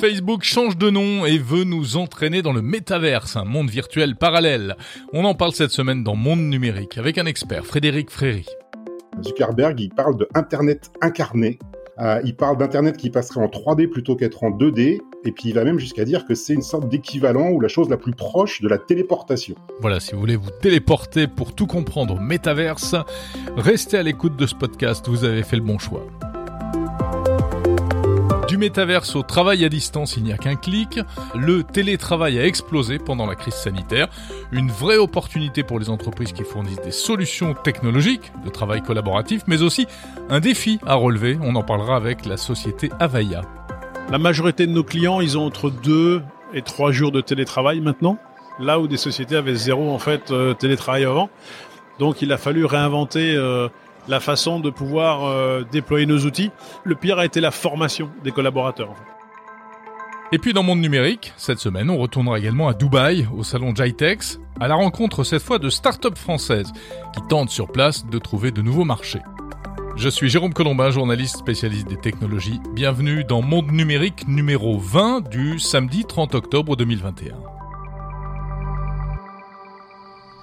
Facebook change de nom et veut nous entraîner dans le métaverse, un monde virtuel parallèle. On en parle cette semaine dans Monde numérique avec un expert, Frédéric Fréry. Zuckerberg, il parle de Internet incarné. Euh, il parle d'Internet qui passerait en 3D plutôt qu'être en 2D. Et puis il va même jusqu'à dire que c'est une sorte d'équivalent ou la chose la plus proche de la téléportation. Voilà, si vous voulez vous téléporter pour tout comprendre au métaverse, restez à l'écoute de ce podcast, vous avez fait le bon choix. Du métaverse au travail à distance, il n'y a qu'un clic. Le télétravail a explosé pendant la crise sanitaire. Une vraie opportunité pour les entreprises qui fournissent des solutions technologiques de travail collaboratif, mais aussi un défi à relever. On en parlera avec la société Avaya. La majorité de nos clients, ils ont entre 2 et 3 jours de télétravail maintenant, là où des sociétés avaient zéro en fait euh, télétravail avant. Donc il a fallu réinventer euh, la façon de pouvoir euh, déployer nos outils. Le pire a été la formation des collaborateurs. Et puis dans Monde Numérique, cette semaine, on retournera également à Dubaï, au salon Jitex, à la rencontre cette fois de start-up françaises qui tentent sur place de trouver de nouveaux marchés. Je suis Jérôme Colombin, journaliste spécialiste des technologies. Bienvenue dans Monde Numérique numéro 20 du samedi 30 octobre 2021.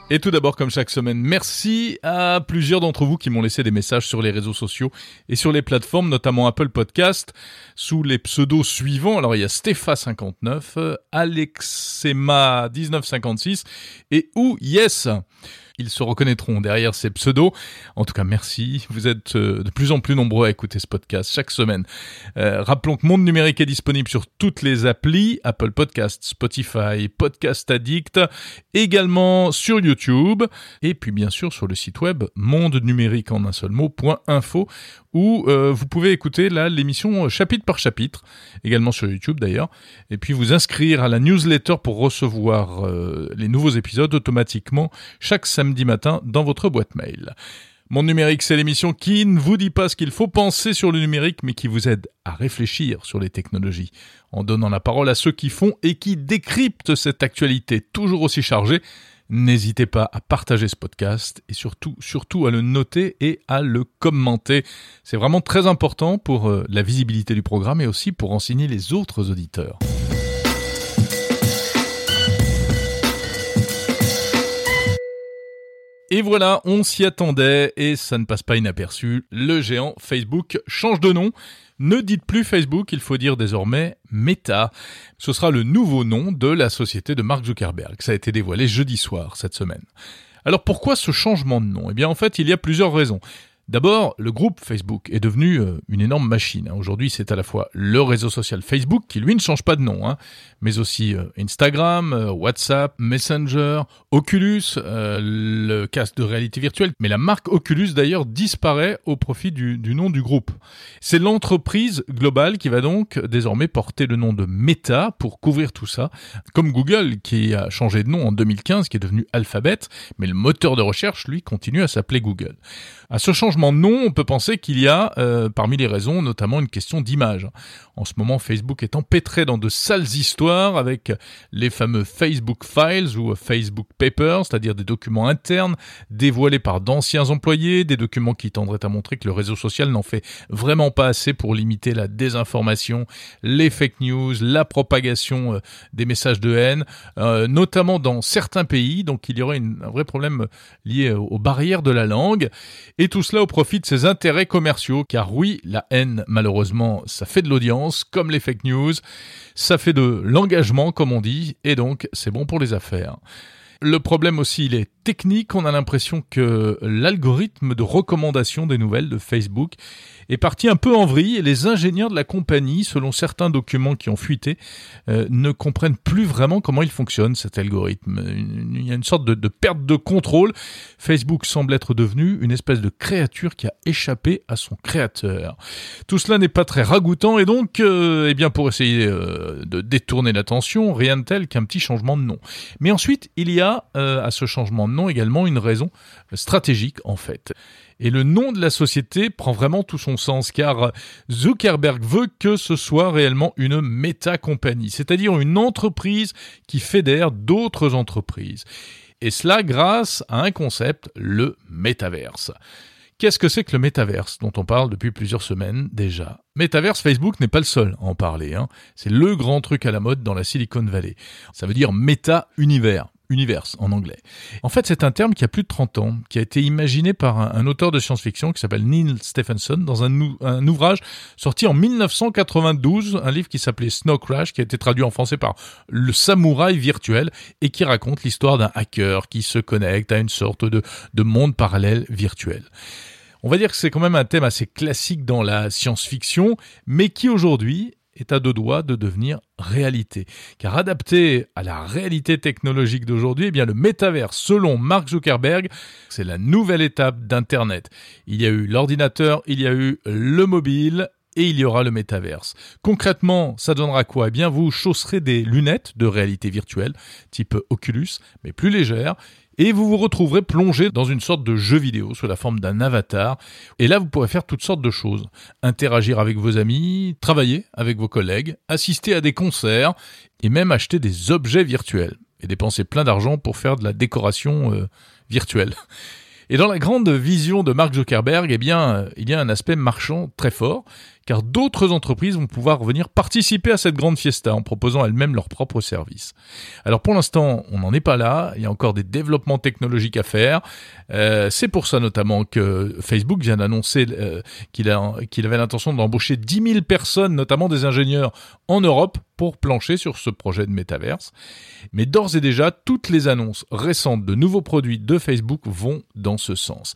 Et tout d'abord, comme chaque semaine, merci à plusieurs d'entre vous qui m'ont laissé des messages sur les réseaux sociaux et sur les plateformes, notamment Apple Podcast, sous les pseudos suivants. Alors, il y a Stéphane59, Alexema1956 et Ou Yes. Ils se reconnaîtront derrière ces pseudos. En tout cas, merci. Vous êtes euh, de plus en plus nombreux à écouter ce podcast chaque semaine. Euh, rappelons que Monde Numérique est disponible sur toutes les applis, Apple Podcasts, Spotify, Podcast Addict, également sur YouTube, et puis bien sûr sur le site web monde numérique en un seul mot.info où euh, vous pouvez écouter l'émission chapitre par chapitre, également sur YouTube d'ailleurs, et puis vous inscrire à la newsletter pour recevoir les nouveaux épisodes automatiquement chaque samedi matin dans votre boîte mail. Mon numérique, c'est l'émission qui ne vous dit pas ce qu'il faut penser sur le numérique, mais qui vous aide à réfléchir sur les technologies, en donnant la parole à ceux qui font et qui décryptent cette actualité toujours aussi chargée. N'hésitez pas à partager ce podcast et surtout, à le noter et à le commenter. C'est vraiment très important pour euh, la visibilité du programme et aussi pour enseigner les autres auditeurs. Et voilà, on s'y attendait et ça ne passe pas inaperçu. Le géant Facebook change de nom. Ne dites plus Facebook, il faut dire désormais Meta. Ce sera le nouveau nom de la société de Mark Zuckerberg. Ça a été dévoilé jeudi soir cette semaine. Alors pourquoi ce changement de nom? Eh bien en fait, il y a plusieurs raisons. D'abord, le groupe Facebook est devenu euh, une énorme machine. Hein. Aujourd'hui, c'est à la fois le réseau social Facebook, qui lui ne change pas de nom, hein, mais aussi euh, Instagram, euh, WhatsApp, Messenger, Oculus, le casque de réalité virtuelle. Mais la marque Oculus, d'ailleurs, disparaît au profit du, du nom du groupe. C'est l'entreprise globale qui va donc désormais porter le nom de Meta pour couvrir tout ça, comme Google, qui a changé de nom en 2015, qui est devenu Alphabet, mais le moteur de recherche, lui, continue à s'appeler Google. À ce changement de nom, on peut penser qu'il y a, euh, parmi les raisons, notamment une question d'image. En ce moment, Facebook est empêtré dans de sales histoires avec les fameux Facebook Files ou Facebook Papers, c'est-à-dire des documents internes dévoilés par d'anciens employés, des documents qui tendraient à montrer que le réseau social n'en fait vraiment pas assez pour limiter la désinformation, les fake news, la propagation euh, des messages de haine, euh, notamment dans certains pays. Donc il y aurait un vrai problème lié aux barrières de la langue. Et tout cela au profit de ses intérêts commerciaux, car oui, la haine, malheureusement, ça fait de l'audience, comme les fake news, ça fait de l'engagement, comme on dit, et donc c'est bon pour les affaires. Le problème aussi, il est technique. On a l'impression que l'algorithme de recommandation des nouvelles de Facebook est parti un peu en vrille et les ingénieurs de la compagnie, selon certains documents qui ont fuité, euh, ne comprennent plus vraiment comment il fonctionne cet algorithme. Il y a une sorte de, perte de contrôle. Facebook semble être devenu une espèce de créature qui a échappé à son créateur. Tout cela n'est pas très ragoûtant et donc, euh, eh bien, pour essayer euh, de détourner l'attention, rien de tel qu'un petit changement de nom. Mais ensuite, il y a euh, à ce changement de nom également une raison stratégique en fait. Et le nom de la société prend vraiment tout son sens car Zuckerberg veut que ce soit réellement une méta-compagnie, c'est-à-dire une entreprise qui fédère d'autres entreprises. Et cela grâce à un concept, le métaverse. Qu'est-ce que c'est que le métaverse dont on parle depuis plusieurs semaines déjà? Métaverse, Facebook n'est pas le seul à en parler. Hein. C'est le grand truc à la mode dans la Silicon Valley. Ça veut dire méta-univers. Universe en anglais. En fait, c'est un terme qui a plus de 30 ans, qui a été imaginé par un, auteur de science-fiction qui s'appelle Neil Stephenson dans un, ouvrage sorti en 1992, un livre qui s'appelait Snow Crash, qui a été traduit en français par Le samouraï virtuel et qui raconte l'histoire d'un hacker qui se connecte à une sorte de, de monde parallèle virtuel. On va dire que c'est quand même un thème assez classique dans la science-fiction, mais qui aujourd'hui est à deux doigts de devenir réalité. Car adapté à la réalité technologique d'aujourd'hui, eh bien le métavers, selon Mark Zuckerberg, c'est la nouvelle étape d'Internet. Il y a eu l'ordinateur, il y a eu le mobile, et il y aura le métaverse. Concrètement, ça donnera quoi? Eh bien, vous chausserez des lunettes de réalité virtuelle, type Oculus, mais plus légères, et vous vous retrouverez plongé dans une sorte de jeu vidéo sous la forme d'un avatar. Et là, vous pourrez faire toutes sortes de choses. Interagir avec vos amis, travailler avec vos collègues, assister à des concerts et même acheter des objets virtuels et dépenser plein d'argent pour faire de la décoration euh, virtuelle. Et dans la grande vision de Mark Zuckerberg, eh bien, euh, il y a un aspect marchand très fort car d'autres entreprises vont pouvoir venir participer à cette grande fiesta en proposant elles-mêmes leurs propres services. Alors pour l'instant, on n'en est pas là, il y a encore des développements technologiques à faire. Euh, c'est pour ça notamment que Facebook vient d'annoncer euh, qu'il avait l'intention d'embaucher 10 000 personnes, notamment des ingénieurs en Europe, pour plancher sur ce projet de métaverse. Mais d'ores et déjà, toutes les annonces récentes de nouveaux produits de Facebook vont dans ce sens.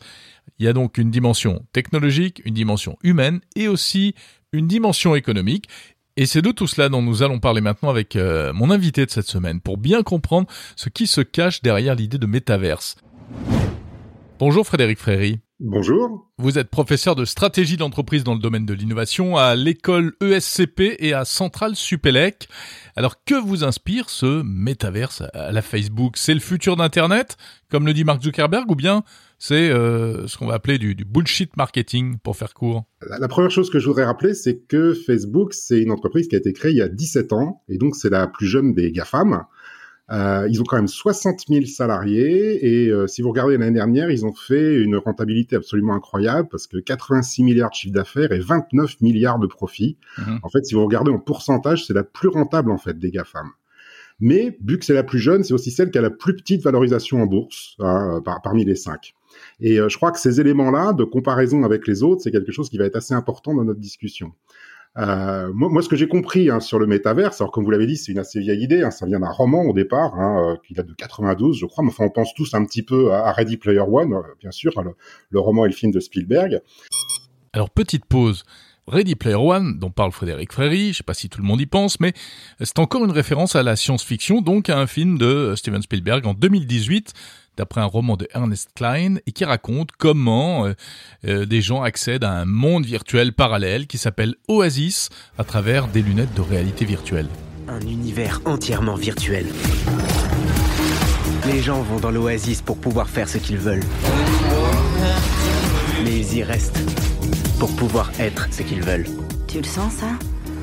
Il y a donc une dimension technologique, une dimension humaine et aussi une dimension économique. Et c'est de tout cela dont nous allons parler maintenant avec euh, mon invité de cette semaine pour bien comprendre ce qui se cache derrière l'idée de métaverse. Bonjour Frédéric Fréry. Bonjour. Vous êtes professeur de stratégie d'entreprise dans le domaine de l'innovation à l'école ESCP et à Centrale Supélec. Alors que vous inspire ce métaverse? À la Facebook C'est le futur d'Internet, comme le dit Mark Zuckerberg, ou bien c'est euh, ce qu'on va appeler du, bullshit marketing, pour faire court la, première chose que je voudrais rappeler, c'est que Facebook, c'est une entreprise qui a été créée il y a 17 ans, et donc c'est la plus jeune des GAFAM. Euh, ils ont quand même 60 000 salariés et euh, si vous regardez l'année dernière, ils ont fait une rentabilité absolument incroyable parce que 86 milliards de chiffre d'affaires et 29 milliards de profits. Mhm. En fait, si vous regardez en pourcentage, c'est la plus rentable en fait des GAFAM. Mais vu que c'est la plus jeune, c'est aussi celle qui a la plus petite valorisation en bourse hein, parmi les cinq. Et euh, je crois que ces éléments-là de comparaison avec les autres, c'est quelque chose qui va être assez important dans notre discussion. Euh, moi, moi, ce que j'ai compris hein, sur le métaverse, alors comme vous l'avez dit, c'est une assez vieille idée, hein, ça vient d'un roman au départ, hein, euh, qui date de 92, je crois, mais enfin on pense tous un petit peu à, Ready Player One, bien sûr, le, roman et le film de Spielberg. Alors petite pause. Ready Player One, dont parle Frédéric Fréry, je sais pas si tout le monde y pense, mais c'est encore une référence à la science-fiction, donc à un film de Steven Spielberg en 2018, d'après un roman de Ernest Klein et qui raconte comment euh, euh, des gens accèdent à un monde virtuel parallèle qui s'appelle Oasis à travers des lunettes de réalité virtuelle. Un univers entièrement virtuel. Les gens vont dans l'Oasis pour pouvoir faire ce qu'ils veulent. Mais ils y restent pour pouvoir être ce qu'ils veulent. Tu le sens ça?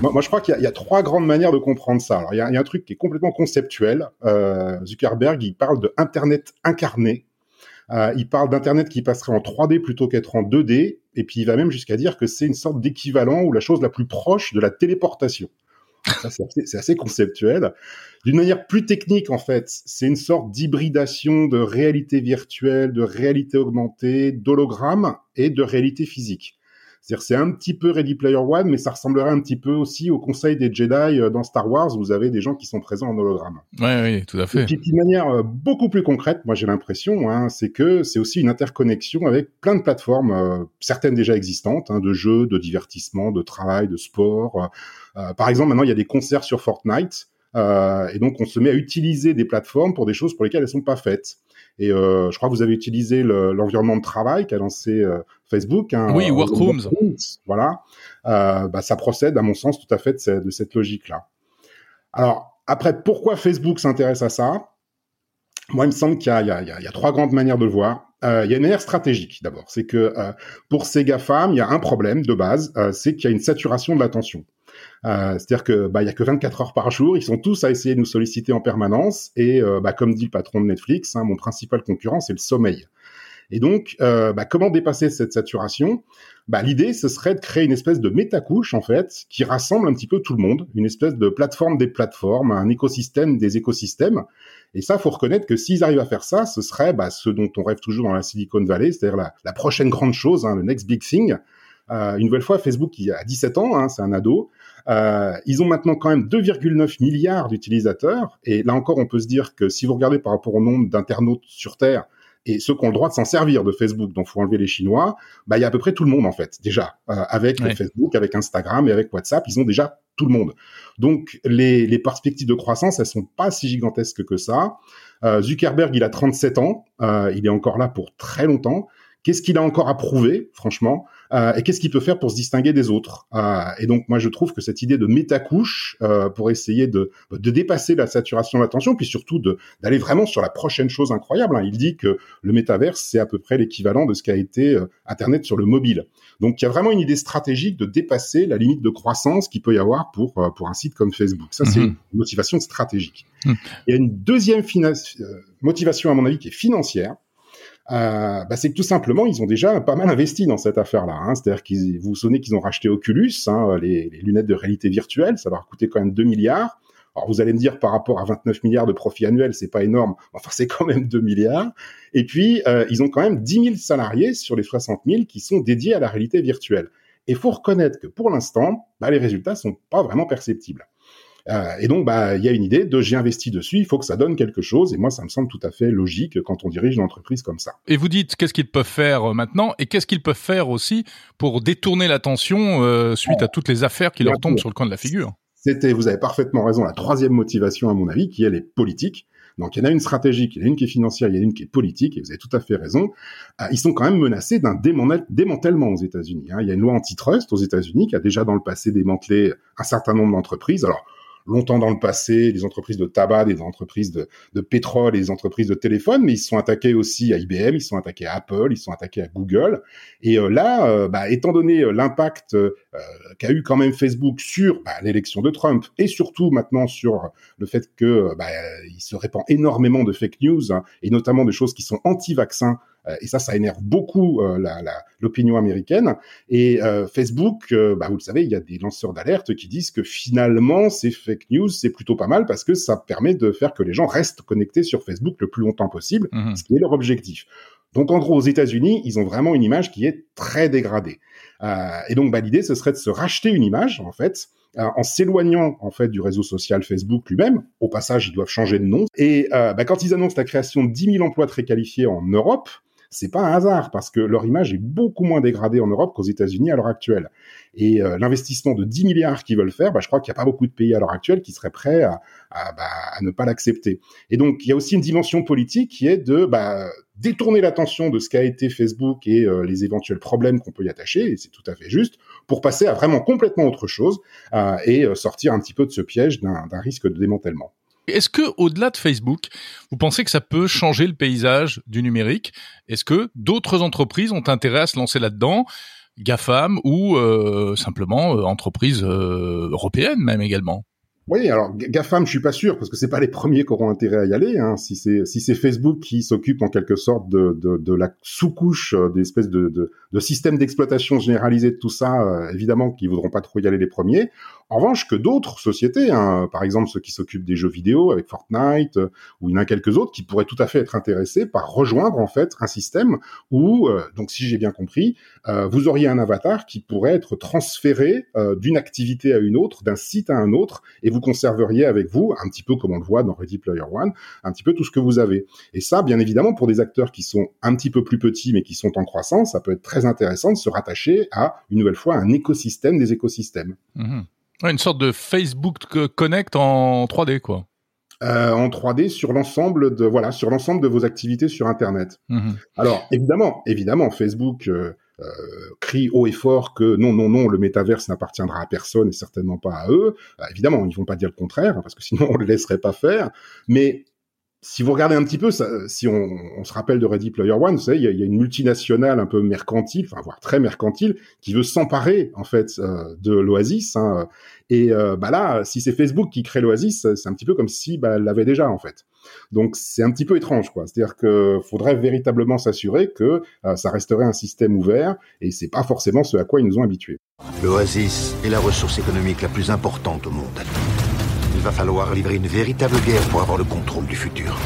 Moi, je crois qu'il y, a trois grandes manières de comprendre ça. Alors, il y a, un truc qui est complètement conceptuel. Euh, Zuckerberg, il parle de Internet incarné. Euh, il parle d'Internet qui passerait en 3D plutôt qu'être en 2D. Et puis, il va même jusqu'à dire que c'est une sorte d'équivalent ou la chose la plus proche de la téléportation. C'est assez, conceptuel. D'une manière plus technique, en fait, c'est une sorte d'hybridation de réalité virtuelle, de réalité augmentée, d'hologramme et de réalité physique. C'est-à-dire c'est un petit peu Ready Player One, mais ça ressemblerait un petit peu aussi au Conseil des Jedi euh, dans Star Wars. Où vous avez des gens qui sont présents en hologramme. Oui, oui, tout à fait. Et puis, de manière euh, beaucoup plus concrète, moi j'ai l'impression, hein, c'est que c'est aussi une interconnexion avec plein de plateformes, euh, certaines déjà existantes, hein, de jeux, de divertissement, de travail, de sport. par exemple, maintenant il y a des concerts sur Fortnite. et donc on se met à utiliser des plateformes pour des choses pour lesquelles elles sont pas faites. Et euh, je crois que vous avez utilisé l'environnement de travail qu'a lancé euh, Facebook. Hein, oui, Workrooms. Voilà. Euh, bah, ça procède, à mon sens, tout à fait de, cette logique-là. Alors, après, pourquoi Facebook s'intéresse à ça? Moi, il me semble qu'il y, y, y, a trois grandes manières de le voir. Euh, il y a une manière stratégique d'abord, c'est que euh, pour ces GAFAM, il y a un problème de base, euh, c'est qu'il y a une saturation de l'attention. Euh, c'est-à-dire que bah il y a que 24 heures par jour, ils sont tous à essayer de nous solliciter en permanence et euh, bah, comme dit le patron de Netflix, hein, mon principal concurrent c'est le sommeil. Et donc, euh, bah, comment dépasser cette saturation? Bah, L'idée, ce serait de créer une espèce de métacouche, en fait, qui rassemble un petit peu tout le monde, une espèce de plateforme des plateformes, un écosystème des écosystèmes. Et ça, faut reconnaître que s'ils arrivent à faire ça, ce serait bah, ce dont on rêve toujours dans la Silicon Valley, c'est-à-dire la, prochaine grande chose, hein, le next big thing. Euh, une nouvelle fois, Facebook, il a 17 ans, hein, c'est un ado. Euh, ils ont maintenant quand même 2,9 milliards d'utilisateurs. Et là encore, on peut se dire que si vous regardez par rapport au nombre d'internautes sur Terre, et ceux qui ont le droit de s'en servir de Facebook, donc faut enlever les Chinois, bah il y a à peu près tout le monde en fait déjà euh, avec Facebook, avec Instagram et avec WhatsApp, ils ont déjà tout le monde. Donc les, les perspectives de croissance, elles sont pas si gigantesques que ça. Euh, Zuckerberg, il a 37 ans, euh, il est encore là pour très longtemps. Qu'est-ce qu'il a encore à prouver, franchement euh, Et qu'est-ce qu'il peut faire pour se distinguer des autres euh, Et donc, moi, je trouve que cette idée de métacouche, euh, pour essayer de, de dépasser la saturation de l'attention, puis surtout d'aller vraiment sur la prochaine chose incroyable. Hein. Il dit que le métaverse, c'est à peu près l'équivalent de ce qu'a été euh, Internet sur le mobile. Donc, il y a vraiment une idée stratégique de dépasser la limite de croissance qu'il peut y avoir pour, euh, pour un site comme Facebook. Ça, c'est mhm. une motivation stratégique. Mhm. Il y a une deuxième motivation, à mon avis, qui est financière euh, bah, c'est que tout simplement, ils ont déjà pas mal investi dans cette affaire-là. Hein. C'est-à-dire qu'ils, vous vous souvenez qu'ils ont racheté Oculus, hein, les, les, lunettes de réalité virtuelle, ça leur a coûté quand même 2 milliards. Alors vous allez me dire par rapport à 29 milliards de profit annuel, c'est pas énorme, enfin c'est quand même 2 milliards. Et puis euh, ils ont quand même 10 000 salariés sur les 60 000 qui sont dédiés à la réalité virtuelle. Et faut reconnaître que pour l'instant, bah, les résultats sont pas vraiment perceptibles. Euh, et donc, bah, il y a une idée de j'ai investi dessus, il faut que ça donne quelque chose. Et moi, ça me semble tout à fait logique quand on dirige une entreprise comme ça. Et vous dites qu'est-ce qu'ils peuvent faire euh, maintenant et qu'est-ce qu'ils peuvent faire aussi pour détourner l'attention euh, suite à toutes les affaires qui leur tombent sur le coin de la figure? C'était, vous avez parfaitement raison, la troisième motivation à mon avis, qui est les politiques. Donc il y en a une stratégique, il y en a une qui est financière, il y en a une qui est politique, et vous avez tout à fait raison. ils sont quand même menacés d'un démantèlement aux États-Unis. Hein. Il y a une loi antitrust aux États-Unis qui a déjà dans le passé démantelé un certain nombre d'entreprises. Alors longtemps dans le passé, des entreprises de tabac, des entreprises de, pétrole, des entreprises de téléphone, mais ils sont attaqués aussi à IBM, ils sont attaqués à Apple, ils sont attaqués à Google. Et euh, là, euh, bah, étant donné euh, l'impact qu'a eu quand même Facebook sur bah, l'élection de Trump et surtout maintenant sur le fait que bah, il se répand énormément de fake news hein, et notamment de choses qui sont anti-vaccins et ça, ça énerve beaucoup euh, l'opinion américaine. Et euh, Facebook, bah, vous le savez, il y a des lanceurs d'alerte qui disent que finalement, ces fake news, c'est plutôt pas mal parce que ça permet de faire que les gens restent connectés sur Facebook le plus longtemps possible, mmh ce qui est leur objectif. Donc en gros, aux États-Unis, ils ont vraiment une image qui est très dégradée. Euh, et donc, bah, l'idée, ce serait de se racheter une image, en fait, en s'éloignant en fait du réseau social Facebook lui-même. Au passage, ils doivent changer de nom. Et euh, bah, quand ils annoncent la création de 10 000 emplois très qualifiés en Europe, c'est pas un hasard parce que leur image est beaucoup moins dégradée en Europe qu'aux États-Unis à l'heure actuelle. Et euh, l'investissement de 10 milliards qu'ils veulent faire, bah, je crois qu'il n'y a pas beaucoup de pays à l'heure actuelle qui seraient prêts bah, à ne pas l'accepter. Et donc, il y a aussi une dimension politique qui est de bah, détourner l'attention de ce qu'a été Facebook et euh, les éventuels problèmes qu'on peut y attacher, et c'est tout à fait juste, pour passer à vraiment complètement autre chose euh, et sortir un petit peu de ce piège d'un risque de démantèlement. Est-ce que, au-delà de Facebook, vous pensez que ça peut changer le paysage du numérique? Est-ce que d'autres entreprises ont intérêt à se lancer là-dedans? GAFAM ou euh, simplement euh, entreprises euh, européennes même également? Oui, alors GAFAM, je suis pas sûr parce que c'est pas les premiers qui auront intérêt à y aller. Hein. Si c'est si c'est Facebook qui s'occupe en quelque sorte de de, de la sous-couche euh, des de de, de système d'exploitation généralisé de tout ça, euh, évidemment qu'ils voudront pas trop y aller les premiers. En revanche, que d'autres sociétés, hein, par exemple ceux qui s'occupent des jeux vidéo avec Fortnite, euh, ou il y en a quelques autres qui pourraient tout à fait être intéressés par rejoindre en fait un système où, donc si j'ai bien compris, vous auriez un avatar qui pourrait être transféré d'une activité à une autre, d'un site à un autre, et vous vous conserveriez avec vous, un petit peu comme on le voit dans Ready Player One, un petit peu tout ce que vous avez. Et ça, bien évidemment, pour des acteurs qui sont un petit peu plus petits mais qui sont en croissance, ça peut être très intéressant de se rattacher à, une nouvelle fois, un écosystème des écosystèmes. Mhm. une sorte de Facebook Connect en 3D, quoi. Euh, en 3D sur l'ensemble de voilà sur l'ensemble de vos activités sur Internet. Mhm. Alors évidemment, évidemment, Facebook euh, euh, crie haut et fort que non, non, non, le métaverse n'appartiendra à personne et certainement pas à eux. Bah, évidemment, ils vont pas dire le contraire, hein, parce que sinon on le laisserait pas faire. Mais si vous regardez un petit peu, ça, si on, se rappelle de Ready Player One, vous savez, il y, a, une multinationale un peu mercantile, enfin voire très mercantile, qui veut s'emparer en fait euh, de l'Oasis. Hein, et euh, bah là, si c'est Facebook qui crée l'Oasis, c'est un petit peu comme si bah, elle l'avait déjà en fait. Donc c'est un petit peu étrange, quoi. C'est-à-dire que faudrait véritablement s'assurer que euh, ça resterait un système ouvert, et c'est pas forcément ce à quoi ils nous ont habitués. L'Oasis est la ressource économique la plus importante au monde. Il va falloir livrer une véritable guerre pour avoir le contrôle du futur.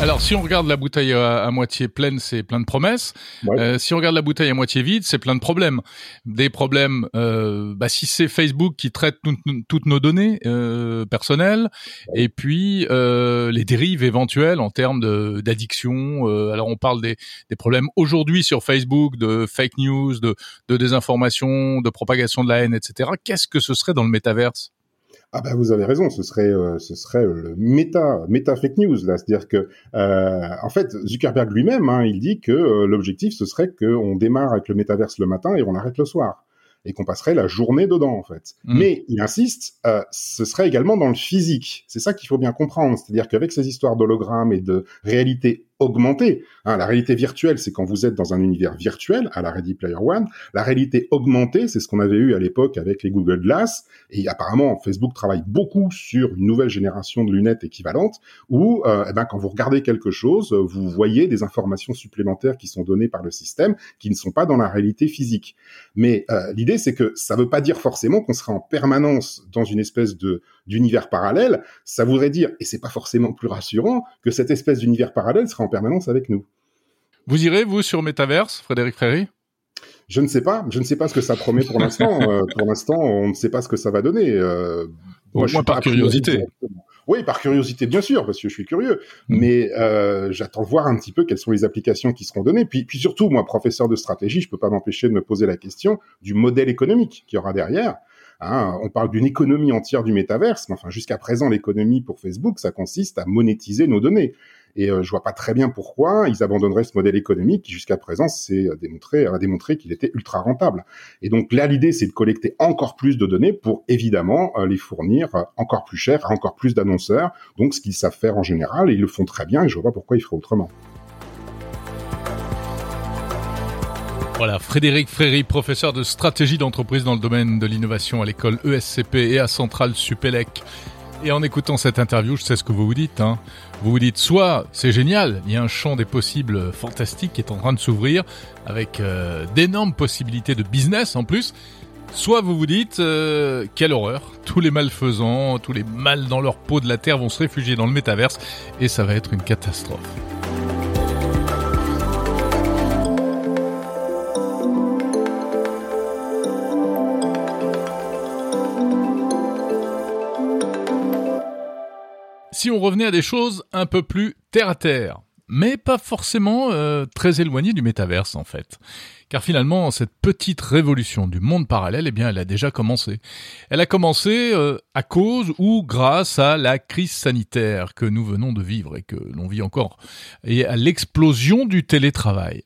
Alors, si on regarde la bouteille à, à moitié pleine, c'est plein de promesses. Ouais. Euh, si on regarde la bouteille à moitié vide, c'est plein de problèmes. Des problèmes, euh, bah, si c'est Facebook qui traite tout, toutes nos données euh, personnelles, et puis euh, les dérives éventuelles en termes d'addiction. Euh, alors, on parle des, des problèmes aujourd'hui sur Facebook, de fake news, de, de désinformation, de propagation de la haine, etc. Qu'est-ce que ce serait dans le métaverse? Ah ben vous avez raison, ce serait euh, ce serait le méta méta fake news là, c'est-à-dire que euh, en fait Zuckerberg lui-même, hein, il dit que euh, l'objectif ce serait qu'on démarre avec le métaverse le matin et on arrête le soir et qu'on passerait la journée dedans en fait. Mmh. Mais il insiste, euh, ce serait également dans le physique. C'est ça qu'il faut bien comprendre, c'est-à-dire qu'avec ces histoires d'hologrammes et de réalité augmentée. Hein, la réalité virtuelle, c'est quand vous êtes dans un univers virtuel, à la Ready Player One. La réalité augmentée, c'est ce qu'on avait eu à l'époque avec les Google Glass. Et apparemment, Facebook travaille beaucoup sur une nouvelle génération de lunettes équivalentes, où euh, eh ben, quand vous regardez quelque chose, vous voyez des informations supplémentaires qui sont données par le système, qui ne sont pas dans la réalité physique. Mais euh, l'idée, c'est que ça ne veut pas dire forcément qu'on serait en permanence dans une espèce de d'univers parallèle. Ça voudrait dire, et c'est pas forcément plus rassurant, que cette espèce d'univers parallèle sera en permanence avec nous. Vous irez, vous, sur Metaverse, Frédéric Fréry? Je ne sais pas, je ne sais pas ce que ça promet pour l'instant. euh, pour l'instant, on ne sait pas ce que ça va donner. Euh, moi, par curiosité. Oui, par curiosité, bien sûr, parce que je suis curieux. Mmh. Mais euh, j'attends de voir un petit peu quelles sont les applications qui seront données. Puis, puis surtout, moi, professeur de stratégie, je peux pas m'empêcher de me poser la question du modèle économique qu'il y aura derrière. Hein, on parle d'une économie entière du métaverse, mais enfin, jusqu'à présent, l'économie pour Facebook, ça consiste à monétiser nos données. Et euh, je vois pas très bien pourquoi ils abandonneraient ce modèle économique qui jusqu'à présent s'est démontré a démontré qu'il était ultra rentable. Et donc là l'idée c'est de collecter encore plus de données pour évidemment euh, les fournir euh, encore plus cher à encore plus d'annonceurs. Donc ce qu'ils savent faire en général et ils le font très bien et je vois pas pourquoi ils feraient autrement. Voilà, Frédéric Fréry, professeur de stratégie d'entreprise dans le domaine de l'innovation à l'école ESCP et à Centrale Supélec. Et en écoutant cette interview, je sais ce que vous vous dites. Hein. Vous vous dites soit c'est génial, il y a un champ des possibles fantastique qui est en train de s'ouvrir avec euh, d'énormes possibilités de business en plus. Soit vous vous dites euh, quelle horreur, tous les malfaisants, tous les mâles dans leur peau de la terre vont se réfugier dans le métaverse et ça va être une catastrophe. Si on revenait à des choses un peu plus terre à terre, mais pas forcément euh, très éloignées du métaverse en fait. Car finalement, cette petite révolution du monde parallèle, eh bien, elle a déjà commencé. Elle a commencé euh, à cause ou grâce à la crise sanitaire que nous venons de vivre et que l'on vit encore, et à l'explosion du télétravail.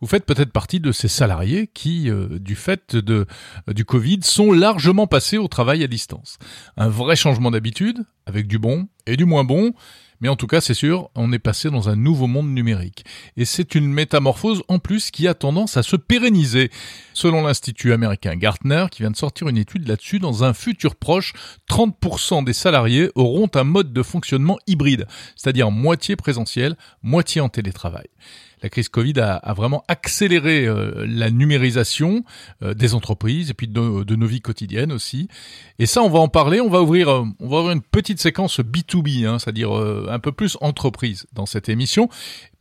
Vous faites peut-être partie de ces salariés qui, euh, du fait de, euh, du Covid, sont largement passés au travail à distance. Un vrai changement d'habitude, avec du bon et du moins bon, mais en tout cas, c'est sûr, on est passé dans un nouveau monde numérique. Et c'est une métamorphose en plus qui a tendance à se pérenniser. Selon l'Institut américain Gartner, qui vient de sortir une étude là-dessus, dans un futur proche, 30% des salariés auront un mode de fonctionnement hybride, c'est-à-dire moitié présentiel, moitié en télétravail la crise Covid a, vraiment accéléré euh, la numérisation euh, des entreprises et puis de, nos vies quotidiennes aussi. Et ça, on va en parler. On va ouvrir, euh, on va ouvrir une petite séquence B2B, hein, c'est-à-dire un peu plus entreprise dans cette émission.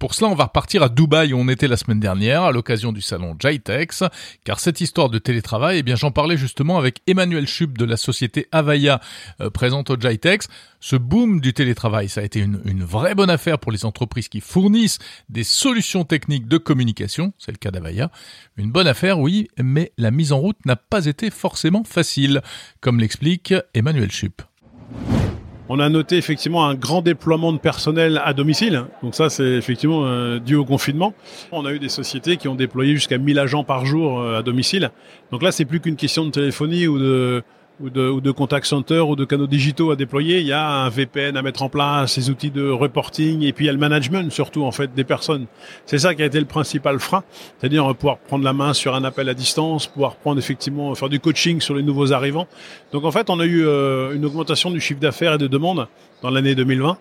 Pour cela, on va repartir à Dubaï où on était la semaine dernière à l'occasion du salon Jitex, car cette histoire de télétravail, eh bien, j'en parlais justement avec Emmanuel Chup de la société Avaya euh, présente au Jitex. Ce boom du télétravail, ça a été une, vraie bonne affaire pour les entreprises qui fournissent des solutions techniques de communication, c'est le cas d'Avaya. Une bonne affaire, oui, mais la mise en route n'a pas été forcément facile, comme l'explique Emmanuel Chup. On a noté effectivement un grand déploiement de personnel à domicile. Donc ça, c'est effectivement euh, dû au confinement. On a eu des sociétés qui ont déployé jusqu'à 1000 agents par jour euh, à domicile. Donc là, c'est plus qu'une question de téléphonie ou de ou de, ou de contact center ou de canaux digitaux à déployer, il y a un VPN à mettre en place, les outils de reporting et puis il y a le management surtout en fait des personnes. C'est ça qui a été le principal frein, c'est-à-dire pouvoir prendre la main sur un appel à distance, pouvoir prendre effectivement faire du coaching sur les nouveaux arrivants. Donc en fait, on a eu euh, une augmentation du chiffre d'affaires et de demandes dans l'année 2020.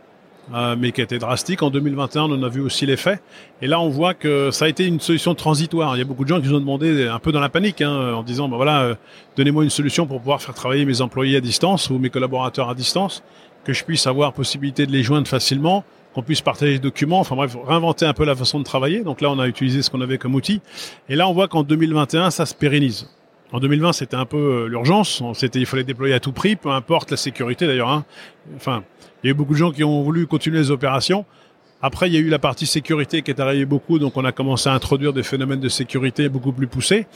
Euh, mais qui a été drastique. En 2021, on en a vu aussi l'effet. Et là, on voit que ça a été une solution transitoire. Il y a beaucoup de gens qui nous ont demandé, un peu dans la panique, hein, en disant, bah voilà, euh, donnez-moi une solution pour pouvoir faire travailler mes employés à distance ou mes collaborateurs à distance, que je puisse avoir possibilité de les joindre facilement, qu'on puisse partager des documents, enfin bref, réinventer un peu la façon de travailler. Donc là, on a utilisé ce qu'on avait comme outil. Et là, on voit qu'en 2021, ça se pérennise. En 2020, c'était un peu euh, l'urgence. C'était, il fallait déployer à tout prix, peu importe la sécurité d'ailleurs. Hein. Enfin, il y a eu beaucoup de gens qui ont voulu continuer les opérations. Après, il y a eu la partie sécurité qui est arrivée beaucoup, donc on a commencé à introduire des phénomènes de sécurité beaucoup plus poussés.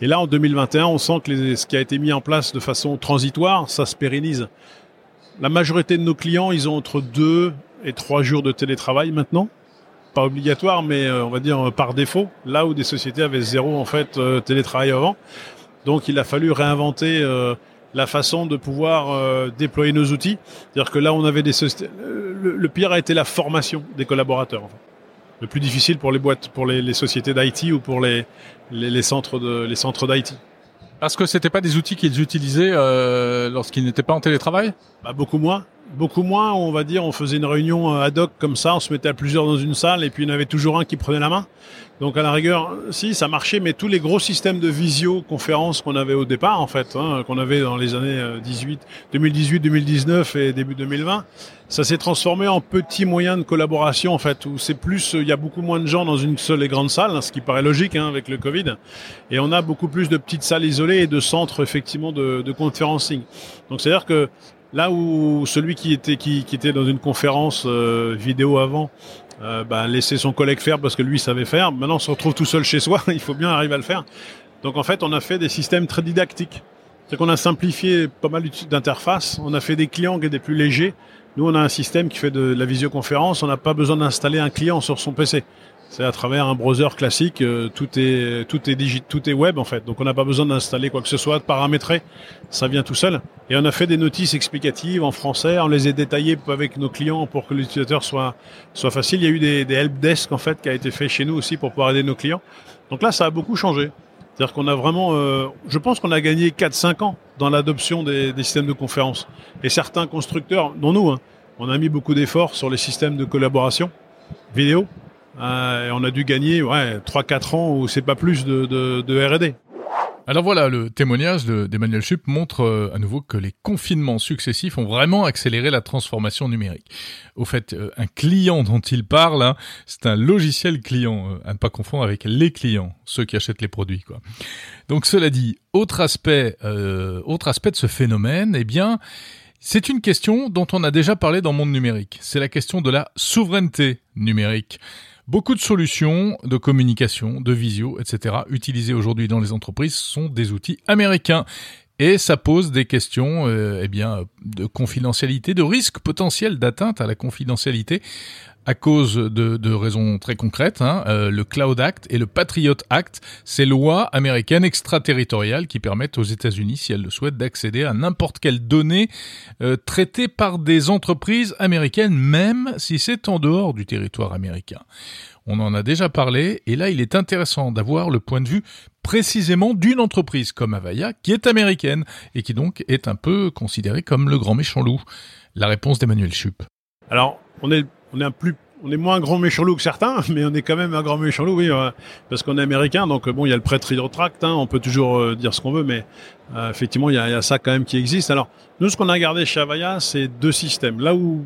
Et là, en 2021, on sent que les, ce qui a été mis en place de façon transitoire, ça se pérennise. La majorité de nos clients, ils ont entre deux et trois jours de télétravail maintenant. Pas obligatoire, mais euh, on va dire par défaut. Là où des sociétés avaient zéro en fait euh, télétravail avant. Donc, il a fallu réinventer euh, la façon de pouvoir euh, déployer nos outils. C'est-à-dire que là, on avait des le, pire a été la formation des collaborateurs. Le plus difficile pour les boîtes, pour les, sociétés d'IT ou pour les, les, centres de les centres d'IT. Parce que c'était pas des outils qu'ils utilisaient euh, lorsqu'ils n'étaient pas en télétravail? Bah, Beaucoup moins beaucoup moins, on va dire, on faisait une réunion euh, ad hoc comme ça, on se mettait à plusieurs dans une salle et puis il y en avait toujours un qui prenait la main. Donc à la rigueur, si ça marchait, mais tous les gros systèmes de visioconférence qu'on avait au départ, en fait, hein, qu'on avait dans les années 18, 2018, 2019 et début 2020, ça s'est transformé en petits moyens de collaboration, en fait, où c'est plus, il y a beaucoup moins de gens dans une seule et grande salle, hein, ce qui paraît logique hein, avec le Covid, et on a beaucoup plus de petites salles isolées et de centres effectivement de, de conférencing. Donc c'est à dire que Là où celui qui était qui, qui était dans une conférence euh, vidéo avant euh, bah, laissait son collègue faire parce que lui savait faire, maintenant on se retrouve tout seul chez soi, il faut bien arriver à le faire. Donc en fait, on a fait des systèmes très didactiques. C'est qu'on a simplifié pas mal d'interfaces, on a fait des clients qui étaient plus légers. Nous, on a un système qui fait de la visioconférence, on n'a pas besoin d'installer un client sur son PC. C'est à travers un browser classique, euh, tout est tout est tout est web en fait. Donc on n'a pas besoin d'installer quoi que ce soit, de paramétrer, ça vient tout seul. Et on a fait des notices explicatives en français, on les a détaillées avec nos clients pour que l'utilisateur soit soit facile. Il y a eu des, des helpdesk en fait qui a été fait chez nous aussi pour pouvoir aider nos clients. Donc là, ça a beaucoup changé. C'est-à-dire qu'on a vraiment, euh, je pense qu'on a gagné 4-5 ans dans l'adoption des, des, systèmes de conférence. Et certains constructeurs, dont nous, hein, on a mis beaucoup d'efforts sur les systèmes de collaboration vidéo euh, on a dû gagner ouais, 3-4 ans ou c'est pas plus de, de, de R&D. Alors voilà, le témoignage d'Emmanuel Chup montre euh, à nouveau que les confinements successifs ont vraiment accéléré la transformation numérique. Au fait, euh, un client dont il parle, hein, c'est un logiciel client, à ne pas confondre avec les clients, ceux qui achètent les produits. Quoi. Donc cela dit, autre aspect, autre aspect de ce phénomène, eh bien, c'est une question dont on a déjà parlé dans Monde Numérique. C'est la question de la souveraineté numérique. Beaucoup de solutions de communication, de visio, etc. utilisées aujourd'hui dans les entreprises sont des outils américains. Et ça pose des questions euh, eh bien, de confidentialité, de risque potentiel d'atteinte à la confidentialité à cause de, raisons très concrètes. Hein, euh, le Cloud Act et le Patriot Act, ces lois américaines extraterritoriales qui permettent aux États-Unis, si elles le souhaitent, d'accéder à n'importe quelle donnée euh, traitée par des entreprises américaines, même si c'est en dehors du territoire américain. On en a déjà parlé, et là il est intéressant d'avoir le point de vue précisément d'une entreprise comme Avaya, qui est américaine, et qui donc est un peu considérée comme le grand méchant loup. La réponse d'Emmanuel Chup. Alors, on est on est moins un grand méchant loup que certains, mais on est quand même un grand méchant loup, oui, euh, parce qu'on est américain. Donc bon, il y a le prêtre hydrotract, hein, on peut toujours euh, dire ce qu'on veut, mais euh, effectivement, il y, a, y, a, ça quand même qui existe. Alors nous, ce qu'on a gardé chez Avaya, c'est deux systèmes. Là où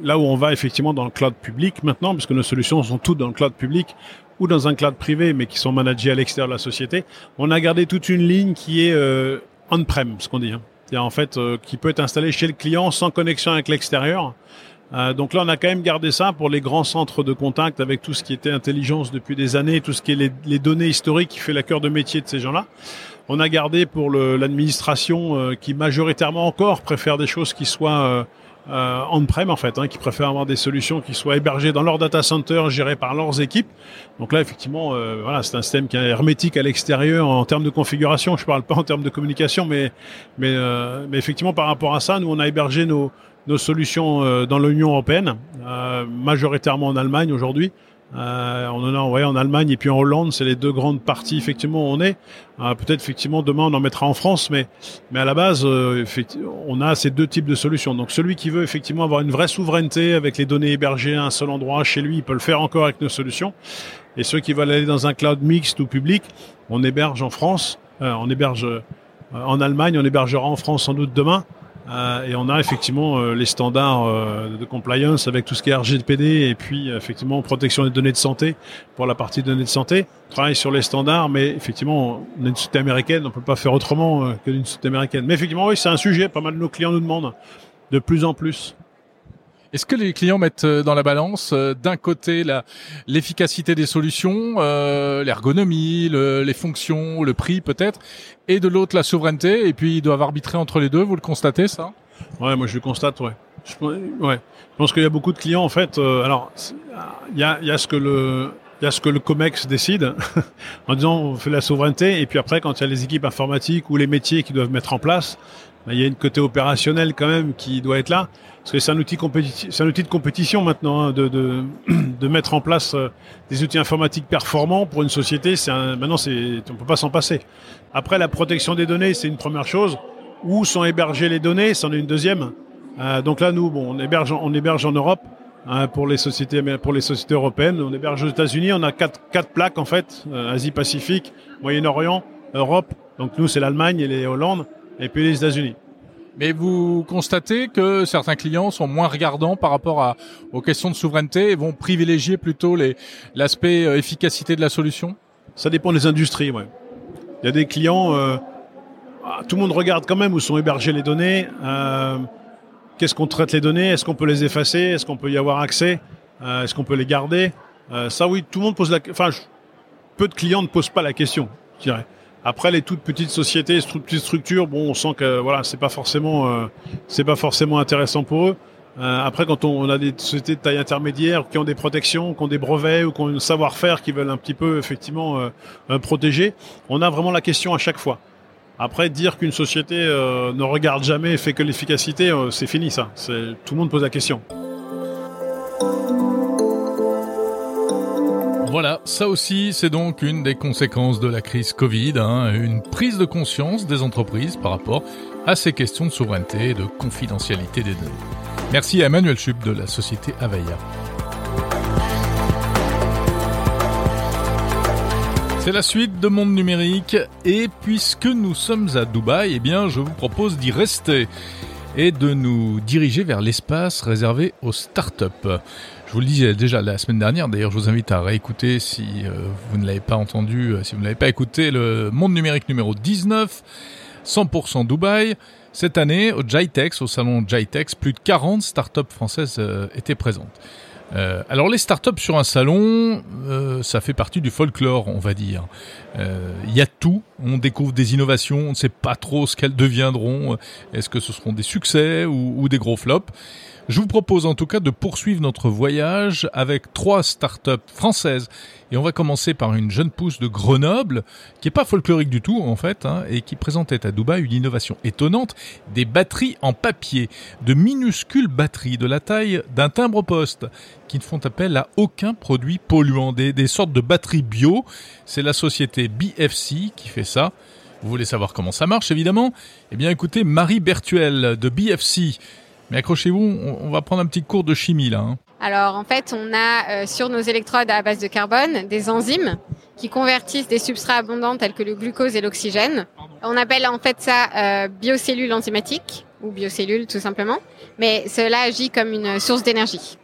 là où on va effectivement dans le cloud public maintenant, puisque nos solutions sont toutes dans le cloud public ou dans un cloud privé, mais qui sont managées à l'extérieur de la société, on a gardé toute une ligne qui est on-prem, ce qu'on dit. Hein. En fait qui peut être installée chez le client sans connexion avec l'extérieur. Euh, donc là, on a quand même gardé ça pour les grands centres de contact avec tout ce qui était intelligence depuis des années, tout ce qui est les, les données historiques qui fait la cœur de métier de ces gens-là. On a gardé pour l'administration euh, qui majoritairement encore préfère des choses qui soient euh, on-prem en fait, hein, qui préfèrent avoir des solutions qui soient hébergées dans leur data center, gérées par leurs équipes. Donc là, effectivement, euh, voilà, c'est un système qui est hermétique à l'extérieur en termes de configuration. Je parle pas en termes de communication, mais mais, euh, effectivement, par rapport à ça, nous on a hébergé nos nos solutions euh, dans l'Union européenne, majoritairement en Allemagne aujourd'hui. Euh, on en a ouais, en Allemagne et puis en Hollande, c'est les deux grandes parties effectivement où on est. Euh, Peut-être effectivement demain on en mettra en France, mais mais à la base, euh, on a ces deux types de solutions. Donc celui qui veut effectivement avoir une vraie souveraineté avec les données hébergées à un seul endroit chez lui, il peut le faire encore avec nos solutions. Et ceux qui veulent aller dans un cloud mixte ou public, on héberge en France, euh, on héberge euh, en Allemagne, on hébergera en France sans doute demain. Euh, et on a effectivement euh, les standards euh, de compliance avec tout ce qui est RGPD et puis effectivement protection des données de santé pour la partie données de santé. On travaille sur les standards, mais effectivement on a une société américaine, on peut pas faire autrement que d'une société américaine. Mais effectivement oui, c'est un sujet. Pas mal de nos clients nous demandent de plus en plus. Est-ce que les clients mettent euh, dans la balance euh, d'un côté l'efficacité des solutions, euh, l'ergonomie, le- les fonctions, le prix peut-être, et de l'autre la souveraineté, et puis ils doivent arbitrer entre les deux. Vous le constatez ça? Ouais, moi je le constate, ouais. Je, ouais. Je pense qu'il y a beaucoup de clients en fait. euh, alors, c'est- il y a, y a ce que le il y a ce que le COMEX décide en disant on fait la souveraineté et puis après quand il y a les équipes informatiques ou les métiers qui doivent mettre en place, il y a une côté opérationnel quand même qui doit être là parce que c'est un outil c'est un outil de compétition maintenant hein, de, de de mettre en place euh, des outils informatiques performants pour une société. C'est un, maintenant on peut pas s'en passer. Après la protection des données c'est une première chose. Où sont hébergées les données, c'en est une deuxième. Euh, donc là, nous, bon, on héberge, on héberge en Europe hein, pour les sociétés, pour les sociétés européennes. On héberge aux États-Unis. On a quatre, quatre plaques en fait euh, Asie-Pacifique, Moyen-Orient, Europe. Donc nous, c'est l'Allemagne et les Hollandes, et puis les États-Unis. Mais vous constatez que certains clients sont moins regardants par rapport à, aux questions de souveraineté et vont privilégier plutôt l'aspect euh, efficacité de la solution? Ça dépend des industries. Ouais. Il y a des clients. euh, ah, tout le monde regarde quand même où sont hébergées les données. euh, Qu'est-ce qu'on traite les données Est-ce qu'on peut les effacer Est-ce qu'on peut y avoir accès Euh, Est-ce qu'on peut les garder Ça, oui, tout le monde pose la. Enfin, je- peu de clients ne posent pas la question, je dirais. Après, les toutes petites sociétés, stru- petites structures, bon, on sent que voilà, c'est pas forcément, euh, c'est pas forcément intéressant pour eux. Euh, après, quand on, on a des sociétés de taille intermédiaire qui ont des protections, qui ont des brevets ou qui ont un savoir-faire qui veulent un petit peu effectivement euh, euh, protéger, on a vraiment la question à chaque fois. Après, dire qu'une société euh, ne regarde jamais et fait que l'efficacité, euh, c'est fini ça. Tout le monde pose la question. Voilà, ça aussi, c'est donc une des conséquences de la crise Covid, hein, une prise de conscience des entreprises par rapport à ces questions de souveraineté et de confidentialité des données. Merci à Emmanuel Chup de la société Avaya. C'est la suite de Monde Numérique et puisque nous sommes à Dubaï, eh bien, je vous propose d'y rester et de nous diriger vers l'espace réservé aux startups. Je vous le disais déjà la semaine dernière, d'ailleurs je vous invite à réécouter si euh, vous ne l'avez pas entendu, euh, si vous ne l'avez pas écouté, le Monde Numérique numéro 19, 100% Dubaï. Cette année, au GITEX, au salon GITEX, plus de 40 startups françaises euh, étaient présentes. Euh, alors les startups sur un salon, euh, ça fait partie du folklore, on va dire. Euh, Il y a tout, on découvre des innovations, on ne sait pas trop ce qu'elles deviendront. Est-ce que ce seront des succès ou des gros flops? Je vous propose en tout cas de poursuivre notre voyage avec trois startups françaises. Et on va commencer par une jeune pousse de Grenoble, qui est pas folklorique du tout en fait, hein, et qui présentait à Dubaï une innovation étonnante, des batteries en papier, de minuscules batteries de la taille d'un timbre-poste, qui ne font appel à aucun produit polluant, des, des sortes de batteries bio. C'est la société BFC qui fait ça. Vous voulez savoir comment ça marche, évidemment? Eh bien, écoutez, Marie Bertuel de BFC. Mais accrochez-vous, on, va prendre un petit cours de chimie là. hein. Alors en fait, on a euh, sur nos électrodes à base de carbone des enzymes qui convertissent des substrats abondants tels que le glucose et l'oxygène. On appelle en fait ça euh, biocellules enzymatiques ou biocellules tout simplement, mais cela agit comme une source d'énergie.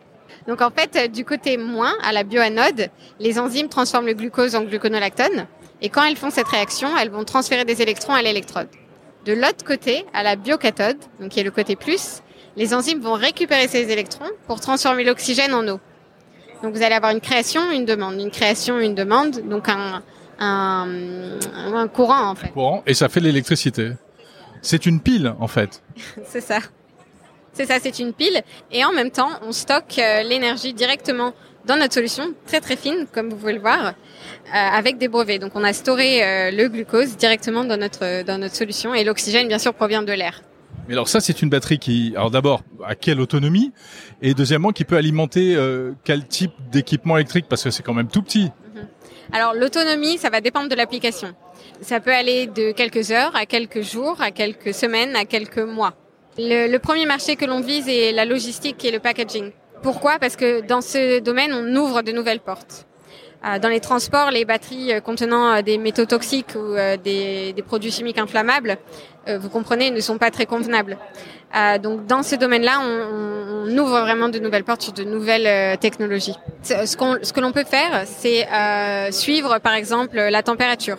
Donc en fait, euh, du côté moins, à la bioanode, les enzymes transforment le glucose en gluconolactone et quand elles font cette réaction, elles vont transférer des électrons à l'électrode. De l'autre côté, à la biocathode, donc qui est le côté plus, les enzymes vont récupérer ces électrons pour transformer l'oxygène en eau. Donc vous allez avoir une création, une demande, une création, une demande, donc un, un, un courant en fait. Courant, et ça fait l'électricité. C'est une pile en fait. C'est ça. C'est ça, c'est une pile. Et en même temps, on stocke l'énergie directement dans notre solution, très très fine, comme vous pouvez le voir, avec des brevets. Donc on a storé le glucose directement dans notre dans notre solution et l'oxygène bien sûr provient de l'air. Mais alors ça, c'est une batterie qui, alors d'abord, à quelle autonomie Et deuxièmement, qui peut alimenter euh, quel type d'équipement électrique Parce que c'est quand même tout petit. Mhm. Alors l'autonomie, ça va dépendre de l'application. Ça peut aller de quelques heures à quelques jours, à quelques semaines, à quelques mois. Le, le premier marché que l'on vise est la logistique et le packaging. Pourquoi? Parce que dans ce domaine, on ouvre de nouvelles portes. Euh, dans les transports, les batteries euh, contenant euh, des métaux toxiques ou des, produits chimiques inflammables, vous comprenez, ne sont pas très convenables. donc dans ce domaine-là, on, ouvre vraiment de nouvelles portes sur de nouvelles technologies. Ce, qu'on, ce que l'on peut faire, c'est suivre par exemple la température,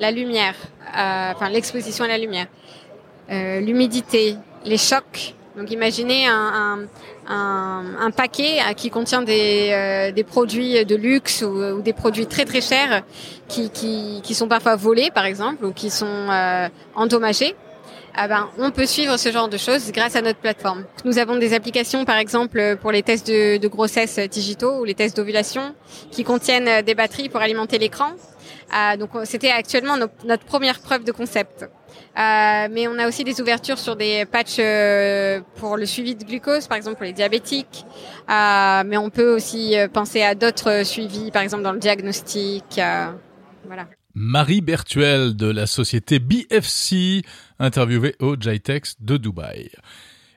la lumière, enfin l'exposition à la lumière, l'humidité, les chocs. Donc imaginez un, un, paquet qui contient des, euh, des produits de luxe ou, des produits très très chers qui, qui, qui, sont parfois volés par exemple ou qui sont euh, endommagés. Ah ben, on peut suivre ce genre de choses grâce à notre plateforme. Nous avons des applications, par exemple, pour les tests de, de grossesse digitaux ou les tests d'ovulation, qui contiennent des batteries pour alimenter l'écran. Ah, donc, c'était actuellement notre première preuve de concept. Euh, mais on a aussi des ouvertures sur des patchs euh, pour le suivi de glucose, par exemple pour les diabétiques. Euh, mais on peut aussi penser à d'autres suivis, par exemple dans le diagnostic. voilà. Marie Bertuel de la société BFC, interviewée au JITEX de Dubaï.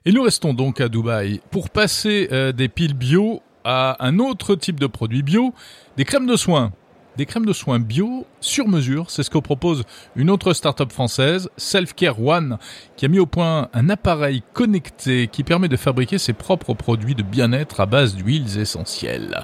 Et nous restons donc à Dubaï pour passer des piles bio à un autre type de produit bio, des crèmes de soins des crèmes de soins bio sur mesure. C'est ce que propose une autre start-up française, Selfcare One, qui a mis au point un appareil connecté qui permet de fabriquer ses propres produits de bien-être à base d'huiles essentielles.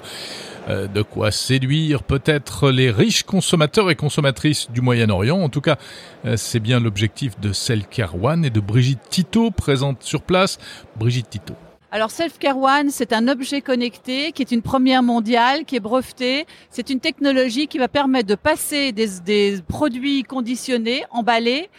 Euh, de quoi séduire peut-être les riches consommateurs et consommatrices du Moyen-Orient. En tout cas, euh, c'est bien l'objectif de Selfcare One et de Brigitte Tito, présente sur place. Brigitte Tito. Alors Self-Care One, c'est un objet connecté qui est une première mondiale, qui est breveté. C'est une technologie qui va permettre de passer des, des produits conditionnés, emballés,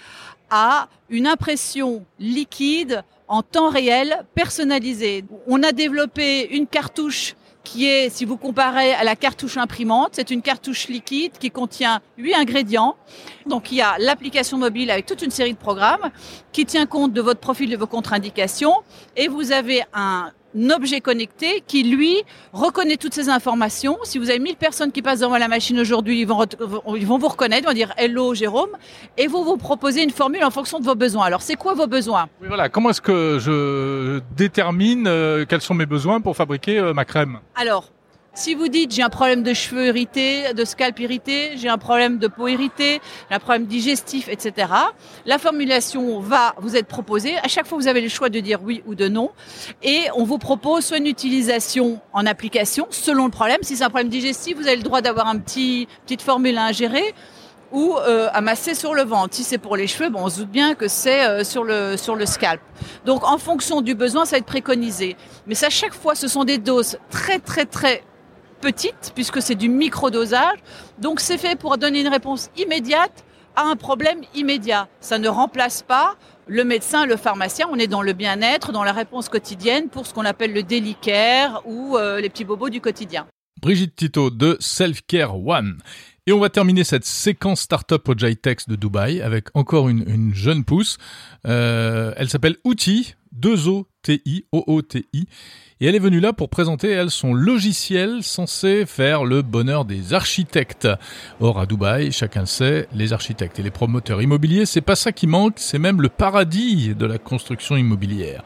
à une impression liquide en temps réel personnalisée. On a développé une cartouche qui est, si vous comparez à la cartouche imprimante, c'est une cartouche liquide qui contient huit ingrédients. Donc il y a l'application mobile avec toute une série de programmes qui tient compte de votre profil, de vos contre-indications, et vous avez un objet connecté qui, lui, reconnaît toutes ces informations. Si vous avez 1000 personnes qui passent devant la machine aujourd'hui, ils vont, ils vont vous reconnaître, ils vont dire Hello Jérôme, et vous vous proposer une formule en fonction de vos besoins. Alors, c'est quoi vos besoins? Oui, voilà. Comment est-ce que je détermine euh, quels sont mes besoins pour fabriquer euh, ma crème? Alors, si vous dites j'ai un problème de cheveux irrités, de scalp irrité, j'ai un problème de peau irritée, un problème digestif, etc., la formulation va vous être proposée. À chaque fois, vous avez le choix de dire oui ou de non. Et on vous propose soit une utilisation en application, selon le problème. Si c'est un problème digestif, vous avez le droit d'avoir un petit petite formule à ingérer ou euh, à masser sur le ventre. Si c'est pour les cheveux, bon, on se doute bien que c'est euh, sur le sur le scalp. Donc en fonction du besoin, ça va être préconisé. Mais ça, chaque fois, ce sont des doses très très très petite, puisque c'est du microdosage. Donc c'est fait pour donner une réponse immédiate à un problème immédiat. Ça ne remplace pas le médecin, le pharmacien. On est dans le bien-être, dans la réponse quotidienne pour ce qu'on appelle le daily care ou euh, les petits bobos du quotidien. Brigitte Tito de Self-Care One. Et on va terminer cette séquence startup au JITEX de Dubaï avec encore une, une jeune pousse. Euh, elle s'appelle Outil, 2-O-T-I, O-O-T-I. Et elle est venue là pour présenter, elle, son logiciel censé faire le bonheur des architectes. Or, à Dubaï, chacun sait, les architectes et les promoteurs immobiliers, c'est pas ça qui manque, c'est même le paradis de la construction immobilière.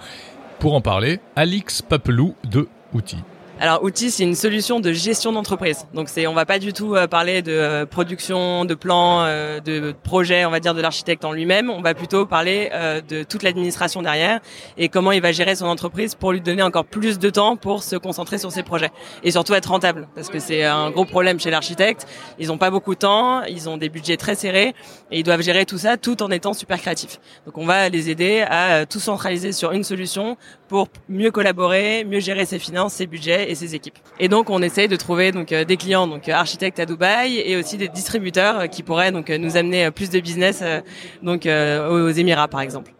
Pour en parler, Alix Papelou de Outils. Alors Outil, c'est une solution de gestion d'entreprise. Donc c'est, on va pas du tout euh, parler de euh, production, de plan, euh, de projet, on va dire de l'architecte en lui-même. On va plutôt parler de toute l'administration derrière et comment il va gérer son entreprise pour lui donner encore plus de temps pour se concentrer sur ses projets et surtout être rentable parce que c'est un gros problème chez l'architecte. Ils n'ont pas beaucoup de temps, ils ont des budgets très serrés et ils doivent gérer tout ça tout en étant super créatifs. Donc on va les aider à tout centraliser sur une solution pour mieux collaborer, mieux gérer ses finances, ses budgets et ses équipes. Et donc on essaye de trouver donc euh, des clients donc euh, architectes à Dubaï et aussi des distributeurs euh, qui pourraient donc nous amener plus de business donc aux Émirats par exemple.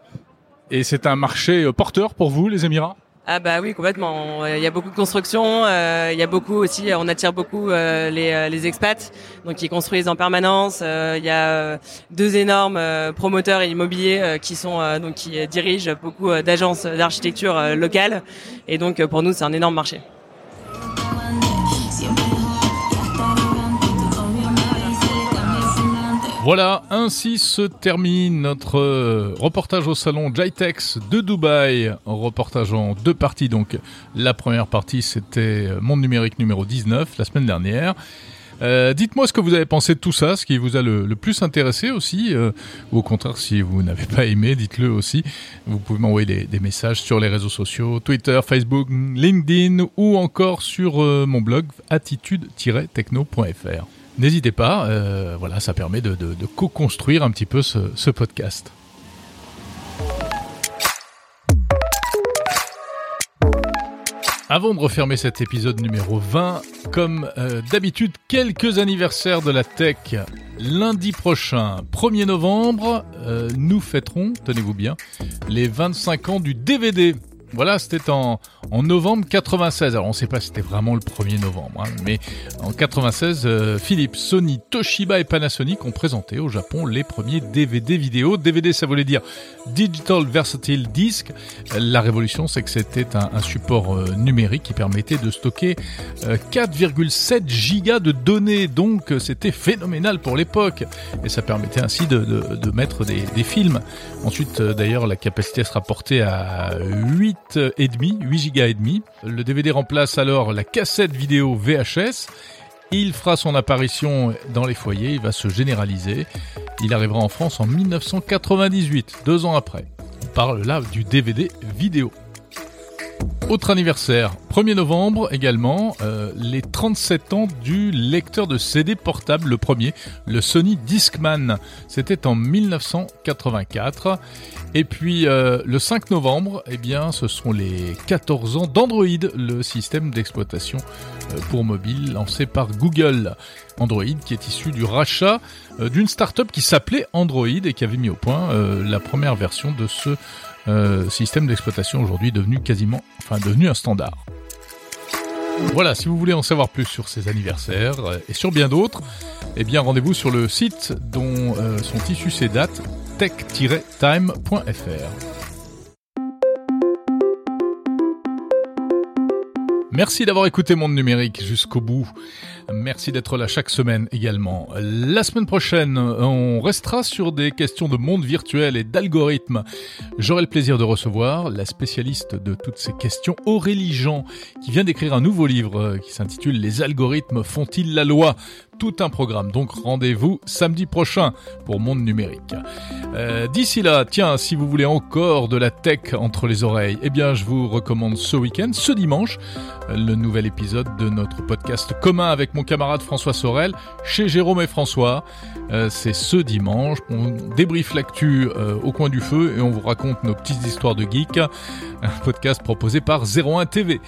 Et c'est un marché porteur pour vous, les Émirats? Ah bah oui complètement. Il y a beaucoup de construction, euh, il y a beaucoup aussi, on attire beaucoup euh, les, les expats, donc ils construisent en permanence. il y a deux énormes promoteurs immobiliers qui sont donc qui dirigent beaucoup d'agences d'architecture locales, et donc pour nous c'est un énorme marché. Voilà, ainsi se termine notre euh, reportage au salon Jitex de Dubaï. reportage en deux parties. Donc, la première partie, c'était euh, Monde numérique numéro 19, la semaine dernière. Euh, dites-moi ce que vous avez pensé de tout ça, ce qui vous a le, plus intéressé aussi, ou au contraire, si vous n'avez pas aimé, dites-le aussi. Vous pouvez m'envoyer des, des, messages sur les réseaux sociaux, Twitter, Facebook, LinkedIn, ou encore sur mon blog attitude-techno.fr. N'hésitez pas, euh, voilà, ça permet de, co-construire un petit peu ce, podcast. Avant de refermer cet épisode numéro 20, comme euh, d'habitude, quelques anniversaires de la tech. Lundi prochain, 1er novembre, euh, nous fêterons, tenez-vous bien, les 25 ans du DVD. Voilà, c'était en, en novembre 96. Alors on ne sait pas si c'était vraiment le 1er novembre, hein, mais en 96, euh, Philips, Sony, Toshiba et Panasonic ont présenté au Japon les premiers DVD vidéo. DVD, ça voulait dire Digital Versatile Disc. La révolution, c'est que c'était un, support euh, numérique qui permettait de stocker 4,7 euh, gigas de données. Donc c'était phénoménal pour l'époque. Et ça permettait ainsi de, de, de mettre des, des, films. Ensuite, d'ailleurs, la capacité sera portée à 8 et demi, 8 gigas et demi. Le DVD remplace alors la cassette vidéo VHS. Il fera son apparition dans les foyers, il va se généraliser. Il arrivera en France en 1998, deux ans après. On parle là du DVD vidéo. Autre anniversaire, 1er novembre également, euh, les 37 ans du lecteur de CD portable, le premier, le Sony Discman. C'était en 1984. Et puis euh, le 5 novembre, eh bien, ce sont les 14 ans d'Android, le système d'exploitation euh, pour mobile lancé par Google. Android qui est issu du rachat d'une start-up qui s'appelait Android et qui avait mis au point la première version de ce euh, système d'exploitation aujourd'hui devenu quasiment, enfin devenu un standard. Voilà, si vous voulez en savoir plus sur ces anniversaires euh, et sur bien d'autres, eh bien rendez-vous sur le site dont euh, sont issues ces dates, tech-time.fr. Merci d'avoir écouté Monde Numérique jusqu'au bout. Merci d'être là chaque semaine également. La semaine prochaine, on restera sur des questions de monde virtuel et d'algorithmes. J'aurai le plaisir de recevoir la spécialiste de toutes ces questions, Aurélie Jean, qui vient d'écrire un nouveau livre qui s'intitule Les algorithmes font-ils la loi tout un programme. Donc rendez-vous samedi prochain pour Monde Numérique. Euh, d'ici là, tiens, si vous voulez encore de la tech entre les oreilles, eh bien je vous recommande ce week-end, ce dimanche, le nouvel épisode de notre podcast commun avec mon camarade François Sorel chez Jérôme et François. Euh, c'est ce dimanche, on débriefe l'actu euh, au coin du feu et on vous raconte nos petites histoires de geek. Un podcast proposé par 01 TV.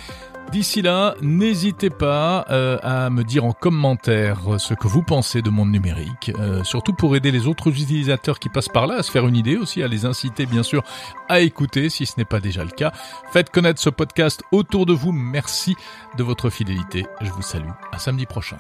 D'ici là, n'hésitez pas euh, à me dire en commentaire ce que vous pensez de Monde Numérique, euh, surtout pour aider les autres utilisateurs qui passent par là à se faire une idée aussi, à les inciter bien sûr à écouter si ce n'est pas déjà le cas. Faites connaître ce podcast autour de vous. Merci de votre fidélité. Je vous salue. À samedi prochain.